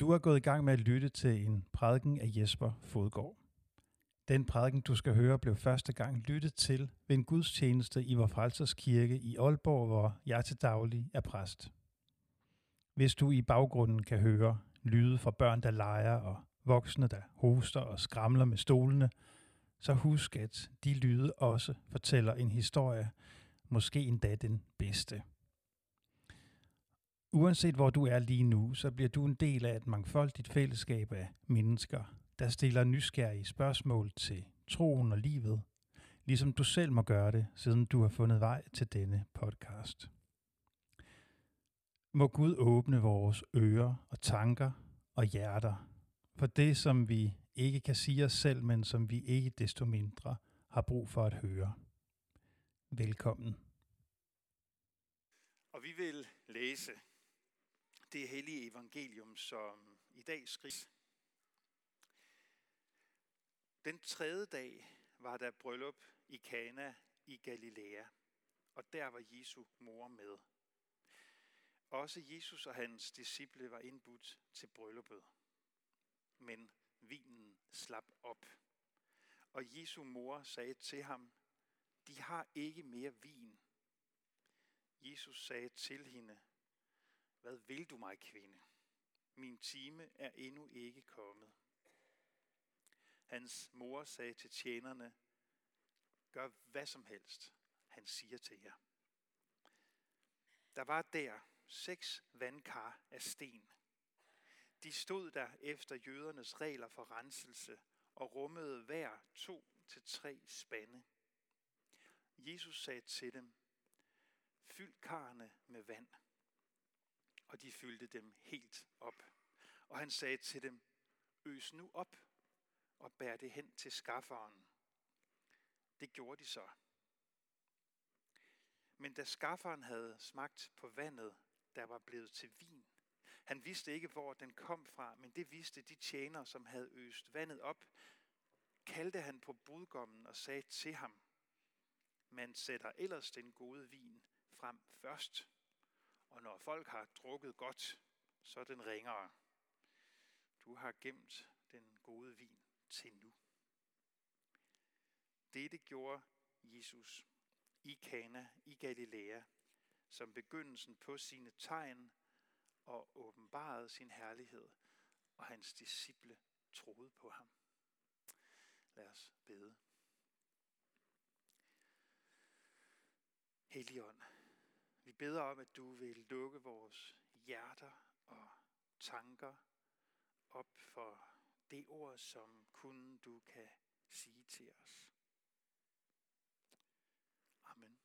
Du er gået i gang med at lytte til en prædiken af Jesper Fodgård. Den prædiken, du skal høre, blev første gang lyttet til ved en gudstjeneste i Vor Frelsers Kirke i Aalborg, hvor jeg til daglig er præst. Hvis du i baggrunden kan høre lyde fra børn, der leger, og voksne, der hoster og skramler med stolene, så husk, at de lyde også fortæller en historie, måske endda den bedste. Uanset hvor du er lige nu, så bliver du en del af et mangfoldigt fællesskab af mennesker, der stiller nysgerrige spørgsmål til troen og livet, ligesom du selv må gøre det, siden du har fundet vej til denne podcast. Må Gud åbne vores ører og tanker og hjerter for det, som vi ikke kan sige os selv, men som vi ikke desto mindre har brug for at høre. Velkommen. Og vi vil læse det hellige evangelium, som i dag skrives. Den tredje dag var der bryllup i Kana i Galilea, og der var Jesu mor med. Også Jesus og hans disciple var indbudt til brylluppet. Men vinen slap op. Og Jesu mor sagde til ham, de har ikke mere vin. Jesus sagde til hende, hvad vil du mig, kvinde? Min time er endnu ikke kommet. Hans mor sagde til tjenerne, gør hvad som helst, han siger til jer. Der var der seks vandkar af sten. De stod der efter jødernes regler for renselse og rummede hver to til tre spande. Jesus sagde til dem, fyld karne med vand og de fyldte dem helt op. Og han sagde til dem, øs nu op og bær det hen til skafferen. Det gjorde de så. Men da skafferen havde smagt på vandet, der var blevet til vin, han vidste ikke, hvor den kom fra, men det vidste de tjenere, som havde øst vandet op, kaldte han på budgommen og sagde til ham, man sætter ellers den gode vin frem først, og når folk har drukket godt, så er den ringere. Du har gemt den gode vin til nu. Dette gjorde Jesus i Kana i Galilea, som begyndelsen på sine tegn og åbenbarede sin herlighed, og hans disciple troede på ham. Lad os bede. Helligånd, vi beder om, at du vil lukke vores hjerter og tanker op for det ord, som kun du kan sige til os. Amen.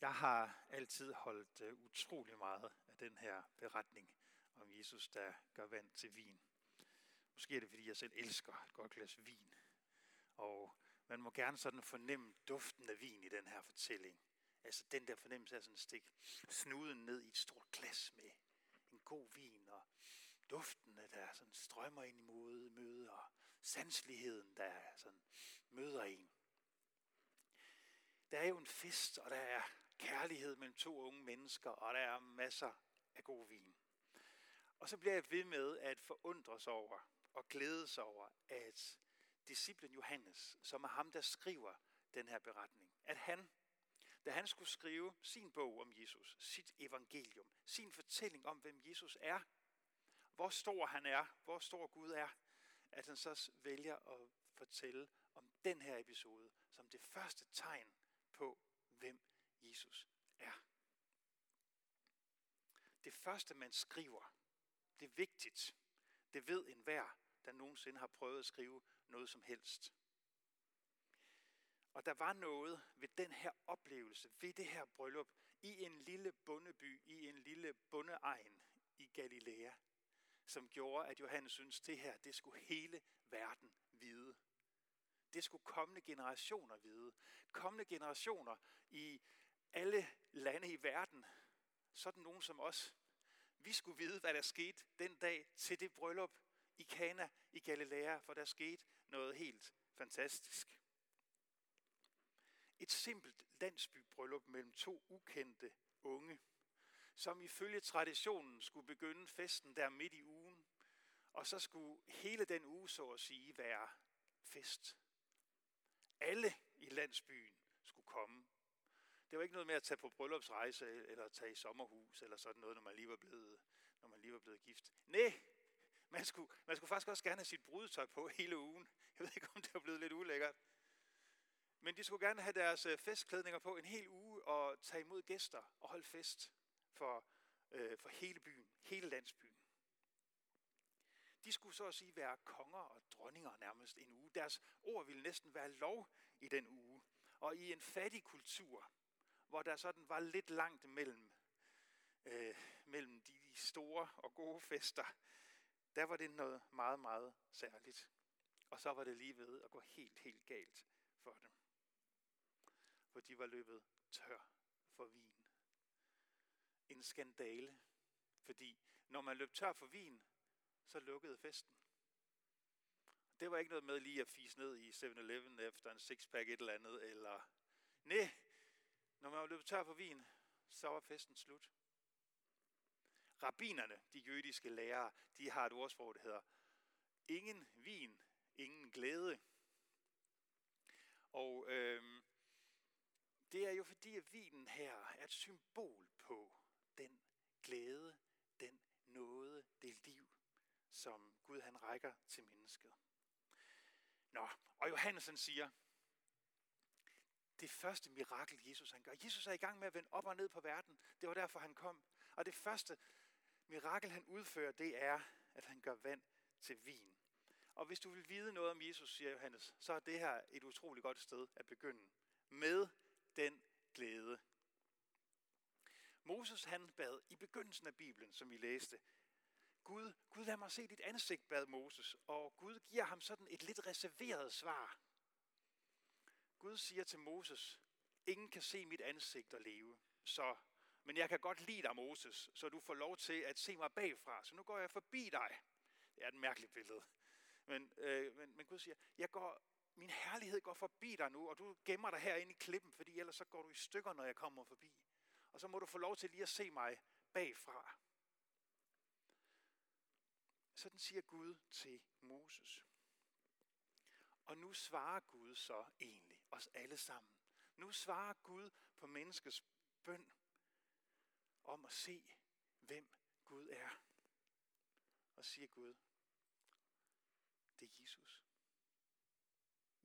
Jeg har altid holdt øh, utrolig meget af den her beretning om Jesus, der gør vand til vin. Måske er det, fordi jeg selv elsker et godt glas vin. Og man må gerne sådan fornemme duften af vin i den her fortælling. Altså den der fornemmelse af sådan at stikke snuden ned i et stort glas med en god vin, og duften, der sådan strømmer ind i møde, møde og sansligheden, der sådan møder en. Der er jo en fest, og der er kærlighed mellem to unge mennesker, og der er masser af god vin. Og så bliver jeg ved med at forundres over og glæde over, at disciplen Johannes, som er ham, der skriver den her beretning, at han, da han skulle skrive sin bog om Jesus, sit evangelium, sin fortælling om, hvem Jesus er, hvor stor han er, hvor stor Gud er, at han så vælger at fortælle om den her episode som det første tegn på, hvem Jesus er. Det første, man skriver, det er vigtigt. Det ved enhver, der nogensinde har prøvet at skrive noget som helst. Og der var noget ved den her oplevelse, ved det her bryllup, i en lille bondeby, i en lille bondeegn i Galilea, som gjorde, at Johannes synes, det her, det skulle hele verden vide. Det skulle kommende generationer vide. Kommende generationer i alle lande i verden, sådan nogen som os, vi skulle vide, hvad der skete den dag til det bryllup, i Kana i Galilea, for der skete noget helt fantastisk. Et simpelt landsbybryllup mellem to ukendte unge, som ifølge traditionen skulle begynde festen der midt i ugen, og så skulle hele den uge, så at sige, være fest. Alle i landsbyen skulle komme. Det var ikke noget med at tage på bryllupsrejse eller tage i sommerhus eller sådan noget, når man lige var blevet, når man lige var blevet gift. Nej, man skulle, man skulle faktisk også gerne have sit brudetøj på hele ugen. Jeg ved ikke, om det var blevet lidt ulækkert. Men de skulle gerne have deres øh, festklædninger på en hel uge og tage imod gæster og holde fest for, øh, for hele byen, hele landsbyen. De skulle så at sige være konger og dronninger nærmest en uge. Deres ord ville næsten være lov i den uge. Og i en fattig kultur, hvor der sådan var lidt langt mellem, øh, mellem de store og gode fester, der var det noget meget, meget særligt. Og så var det lige ved at gå helt, helt galt for dem. For de var løbet tør for vin. En skandale, fordi når man løb tør for vin, så lukkede festen. Det var ikke noget med lige at fise ned i 7-Eleven efter en sixpack et eller andet, eller... Nej, når man var løbet tør for vin, så var festen slut. Rabbinerne, de jødiske lærere, de har et ordsprog, der hedder, ingen vin, ingen glæde. Og øhm, det er jo fordi, at vinen her er et symbol på den glæde, den nåde, det liv, som Gud han rækker til mennesket. Nå, og Johannes siger, det første mirakel, Jesus han gør. Jesus er i gang med at vende op og ned på verden. Det var derfor, han kom. Og det første mirakel, han udfører, det er, at han gør vand til vin. Og hvis du vil vide noget om Jesus, siger Johannes, så er det her et utroligt godt sted at begynde. Med den glæde. Moses han bad i begyndelsen af Bibelen, som vi læste, Gud, Gud lad mig se dit ansigt, bad Moses, og Gud giver ham sådan et lidt reserveret svar. Gud siger til Moses, ingen kan se mit ansigt og leve, så, men jeg kan godt lide dig, Moses, så du får lov til at se mig bagfra, så nu går jeg forbi dig. Det er et mærkeligt billede. Men, øh, men, men Gud siger, jeg går, min herlighed går forbi dig nu, og du gemmer dig herinde i klippen, fordi ellers så går du i stykker, når jeg kommer forbi. Og så må du få lov til lige at se mig bagfra. Sådan siger Gud til Moses. Og nu svarer Gud så egentlig os alle sammen. Nu svarer Gud på menneskets bøn om at se, hvem Gud er. Og siger Gud, det er Jesus.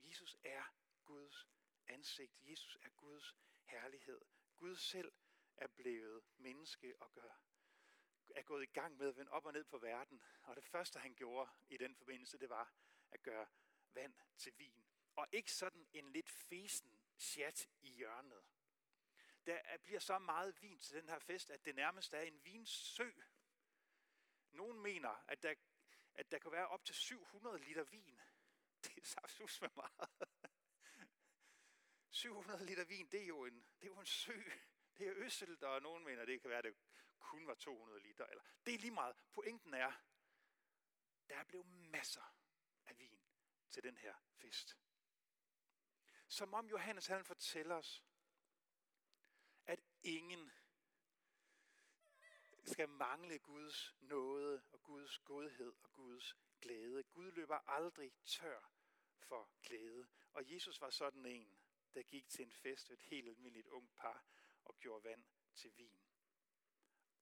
Jesus er Guds ansigt. Jesus er Guds herlighed. Gud selv er blevet menneske og gør, er gået i gang med at vende op og ned på verden. Og det første, han gjorde i den forbindelse, det var at gøre vand til vin. Og ikke sådan en lidt fesen chat i hjørnet. Der bliver så meget vin til den her fest, at det nærmest er en vinsø. Nogen mener, at der, at der kan være op til 700 liter vin. Det er saftsus med meget. 700 liter vin, det er jo en, det er jo en sø. Det er øsselt, og nogen mener, det kan være, at det kun var 200 liter. Eller, det er lige meget. Pointen er, der er blevet masser af vin til den her fest. Som om Johannes han fortæller os, ingen skal mangle Guds nåde og Guds godhed og Guds glæde. Gud løber aldrig tør for glæde. Og Jesus var sådan en, der gik til en fest et helt almindeligt ung par og gjorde vand til vin.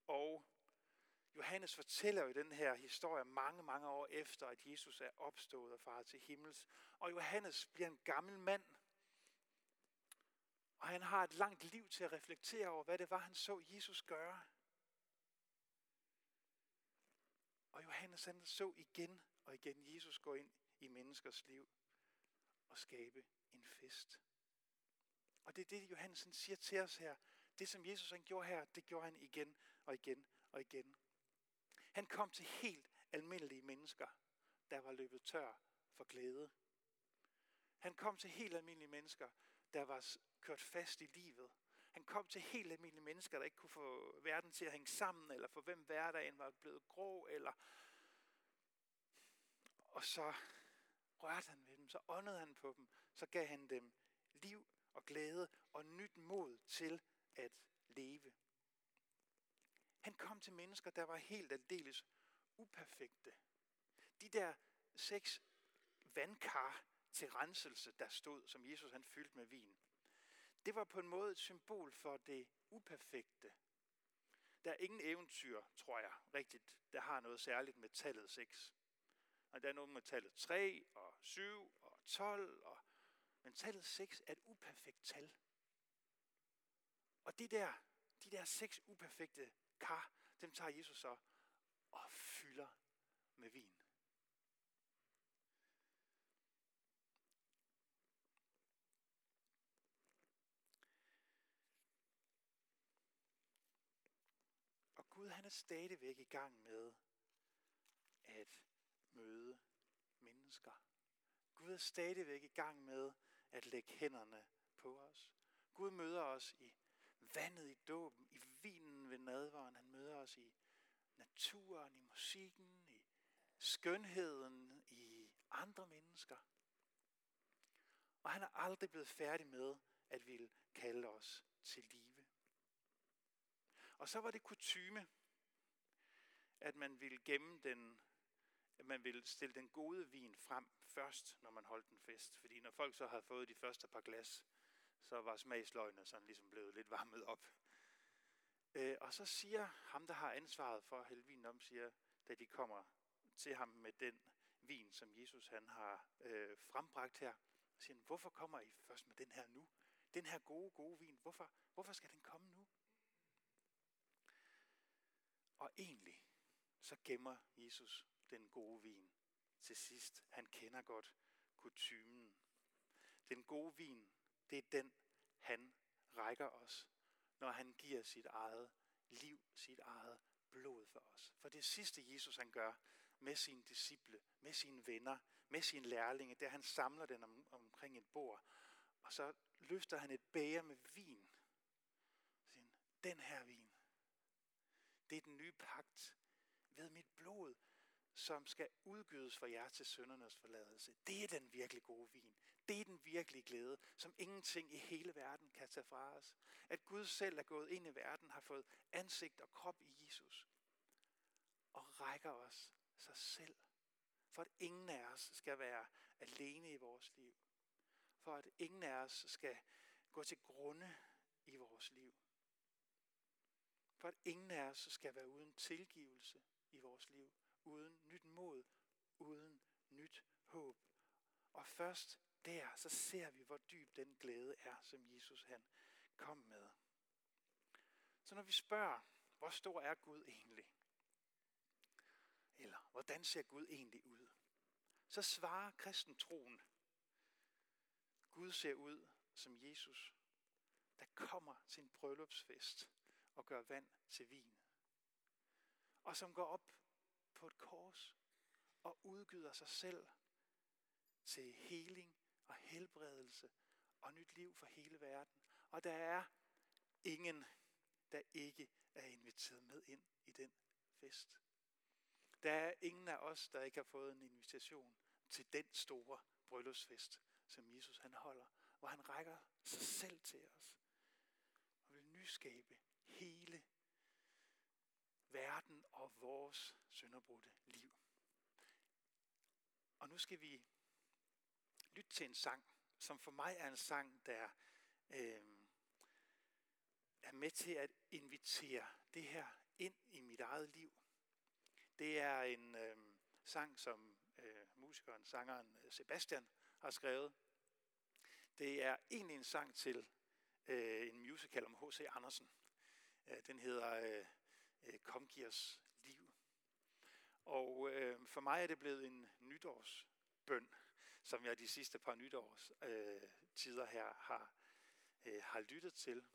Og Johannes fortæller jo den her historie mange, mange år efter, at Jesus er opstået og faret til himmels. Og Johannes bliver en gammel mand. Og han har et langt liv til at reflektere over, hvad det var, han så Jesus gøre. Og Johannes han så igen og igen Jesus gå ind i menneskers liv og skabe en fest. Og det er det, Johannes han siger til os her. Det, som Jesus han gjorde her, det gjorde han igen og igen og igen. Han kom til helt almindelige mennesker, der var løbet tør for glæde. Han kom til helt almindelige mennesker, der var kørt fast i livet. Han kom til helt almindelige mennesker, der ikke kunne få verden til at hænge sammen, eller for hvem hverdagen var blevet grå, eller... Og så rørte han ved dem, så åndede han på dem, så gav han dem liv og glæde og nyt mod til at leve. Han kom til mennesker, der var helt aldeles uperfekte. De der seks vandkar til renselse, der stod, som Jesus han fyldte med vin, det var på en måde et symbol for det uperfekte. Der er ingen eventyr, tror jeg, rigtigt, der har noget særligt med tallet 6. Og der er noget med tallet 3 og 7 og 12, og, men tallet 6 er et uperfekt tal. Og de der, de der seks uperfekte kar, dem tager Jesus så og fylder med vin. Og Gud han er stadigvæk i gang med at møde mennesker. Gud er stadigvæk i gang med at lægge hænderne på os. Gud møder os i vandet i dåben, i vinen ved nadvaren. Han møder os i naturen, i musikken, i skønheden, i andre mennesker. Og han er aldrig blevet færdig med at ville kalde os til live. Og så var det kutyme, at man ville gemme den, at man ville stille den gode vin frem først, når man holdt en fest. Fordi når folk så havde fået de første par glas, så var smagsløgene sådan ligesom blevet lidt varmet op. Øh, og så siger ham, der har ansvaret for at hælde vinen om, siger, da de kommer til ham med den vin, som Jesus han har øh, frembragt her, siger hvorfor kommer I først med den her nu? Den her gode, gode vin, hvorfor, hvorfor skal den komme nu? Og egentlig, så gemmer Jesus den gode vin til sidst. Han kender godt kutymen. Den gode vin, det er den, han rækker os, når han giver sit eget liv, sit eget blod for os. For det sidste Jesus han gør med sine disciple, med sine venner, med sine lærlinge, det er, han samler den om, omkring et bord, og så løfter han et bæger med vin. Siger, den her vin, det er den nye pagt ved mit blod, som skal udgydes for jer til søndernes forladelse. Det er den virkelig gode vin. Det er den virkelige glæde, som ingenting i hele verden kan tage fra os. At Gud selv er gået ind i verden, har fået ansigt og krop i Jesus. Og rækker os sig selv. For at ingen af os skal være alene i vores liv. For at ingen af os skal gå til grunde i vores liv. For at ingen af os skal være uden tilgivelse i vores liv uden nyt mod, uden nyt håb. Og først der, så ser vi, hvor dyb den glæde er, som Jesus han kom med. Så når vi spørger, hvor stor er Gud egentlig? Eller hvordan ser Gud egentlig ud? Så svarer kristentroen, Gud ser ud som Jesus, der kommer til en bryllupsfest og gør vand til vin. Og som går op på et kors og udgyder sig selv til heling og helbredelse og nyt liv for hele verden. Og der er ingen, der ikke er inviteret med ind i den fest. Der er ingen af os, der ikke har fået en invitation til den store bryllupsfest, som Jesus han holder, hvor han rækker sig selv til os og vil nyskabe hele verden og vores sønderbrudte liv. Og nu skal vi lytte til en sang, som for mig er en sang, der øh, er med til at invitere det her ind i mit eget liv. Det er en øh, sang, som øh, musikeren, sangeren øh, Sebastian har skrevet. Det er egentlig en sang til øh, en musical om H.C. Andersen. Øh, den hedder øh, Øh, kom, giv os liv. Og øh, for mig er det blevet en nytårsbøn, som jeg de sidste par nytårs øh, tider her har, øh, har lyttet til.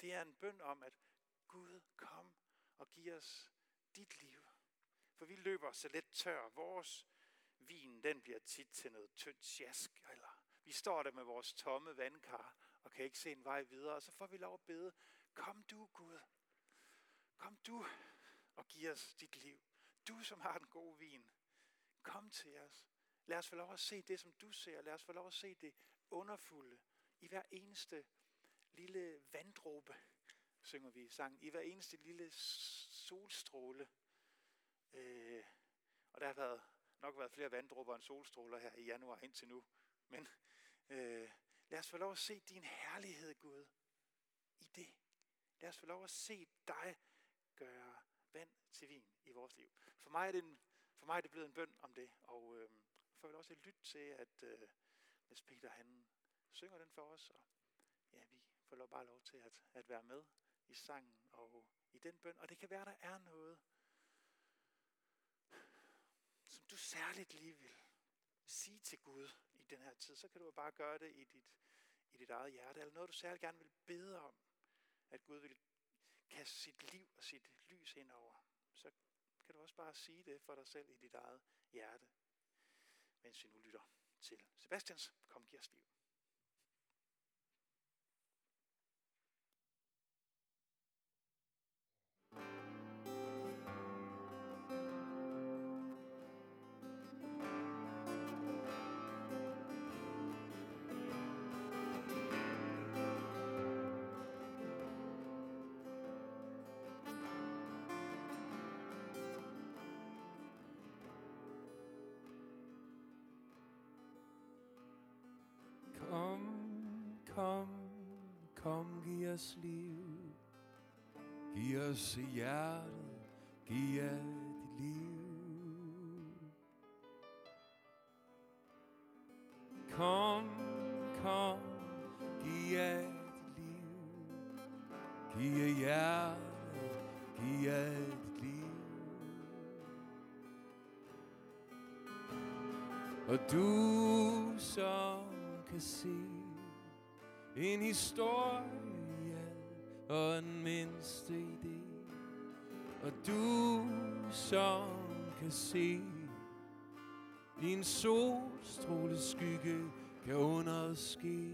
Det er en bøn om, at Gud kom og giv os dit liv. For vi løber så let tør. Vores vin, den bliver tit til noget tyndt sjask, eller vi står der med vores tomme vandkar og kan ikke se en vej videre, og så får vi lov at bede, kom du Gud, Kom du og giv os dit liv. Du, som har den gode vin. Kom til os. Lad os få lov at se det, som du ser. Lad os få lov at se det underfulde i hver eneste lille vanddråbe, synger vi i sangen. I hver eneste lille solstråle. Øh, og der har været, nok været flere vanddråber end solstråler her i januar indtil nu. Men øh, lad os få lov at se din herlighed, Gud, i det. Lad os få lov at se dig gøre vand til vin i vores liv. For mig er det, en, for mig er det blevet en bøn om det, og øh, får vi også at lytte til, at øh, hvis Peter han synger den for os, og ja, vi får lov, bare lov til at, at være med i sangen og i den bøn. Og det kan være, der er noget, som du særligt lige vil sige til Gud i den her tid. Så kan du bare gøre det i dit, i dit eget hjerte, eller noget, du særligt gerne vil bede om, at Gud vil kaste sit liv og sit lys ind over. Så kan du også bare sige det for dig selv i dit eget hjerte, mens vi nu lytter til Sebastians Kom, giv os liv. Kom, kom, giv os liv. Giv os hjertet, giv jer dit liv. Kom, kom, giv jer dit liv. Giv jer hjertet, giv jer dit liv. Og du som kan se en historie og en mindste idé. Og du som kan se i en solstråle skygge kan underske.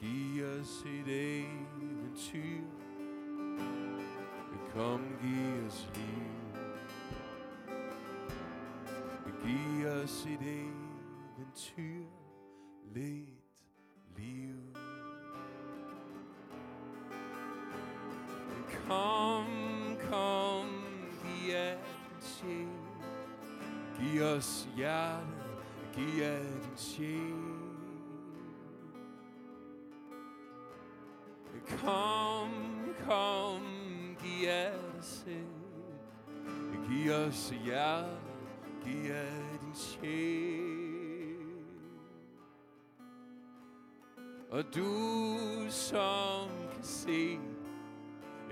Giv os et eventyr. Kom, giv os liv. Giv os et eventyr. Læg liv. Kom, kom, giv af din sjæl. Giv os hjerte, giv af din sjæl. Kom, kom, giv af dig selv. Giv os hjerte, giv af din sjæl. Og du som kan se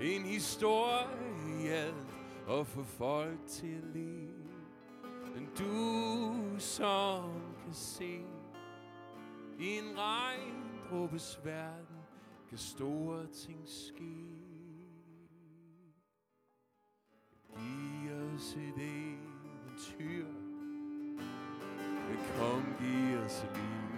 en historie og få folk til at le. Men du som kan se i en regndruppes verden kan store ting ske. Giv os et eventyr, men kom giv os liv.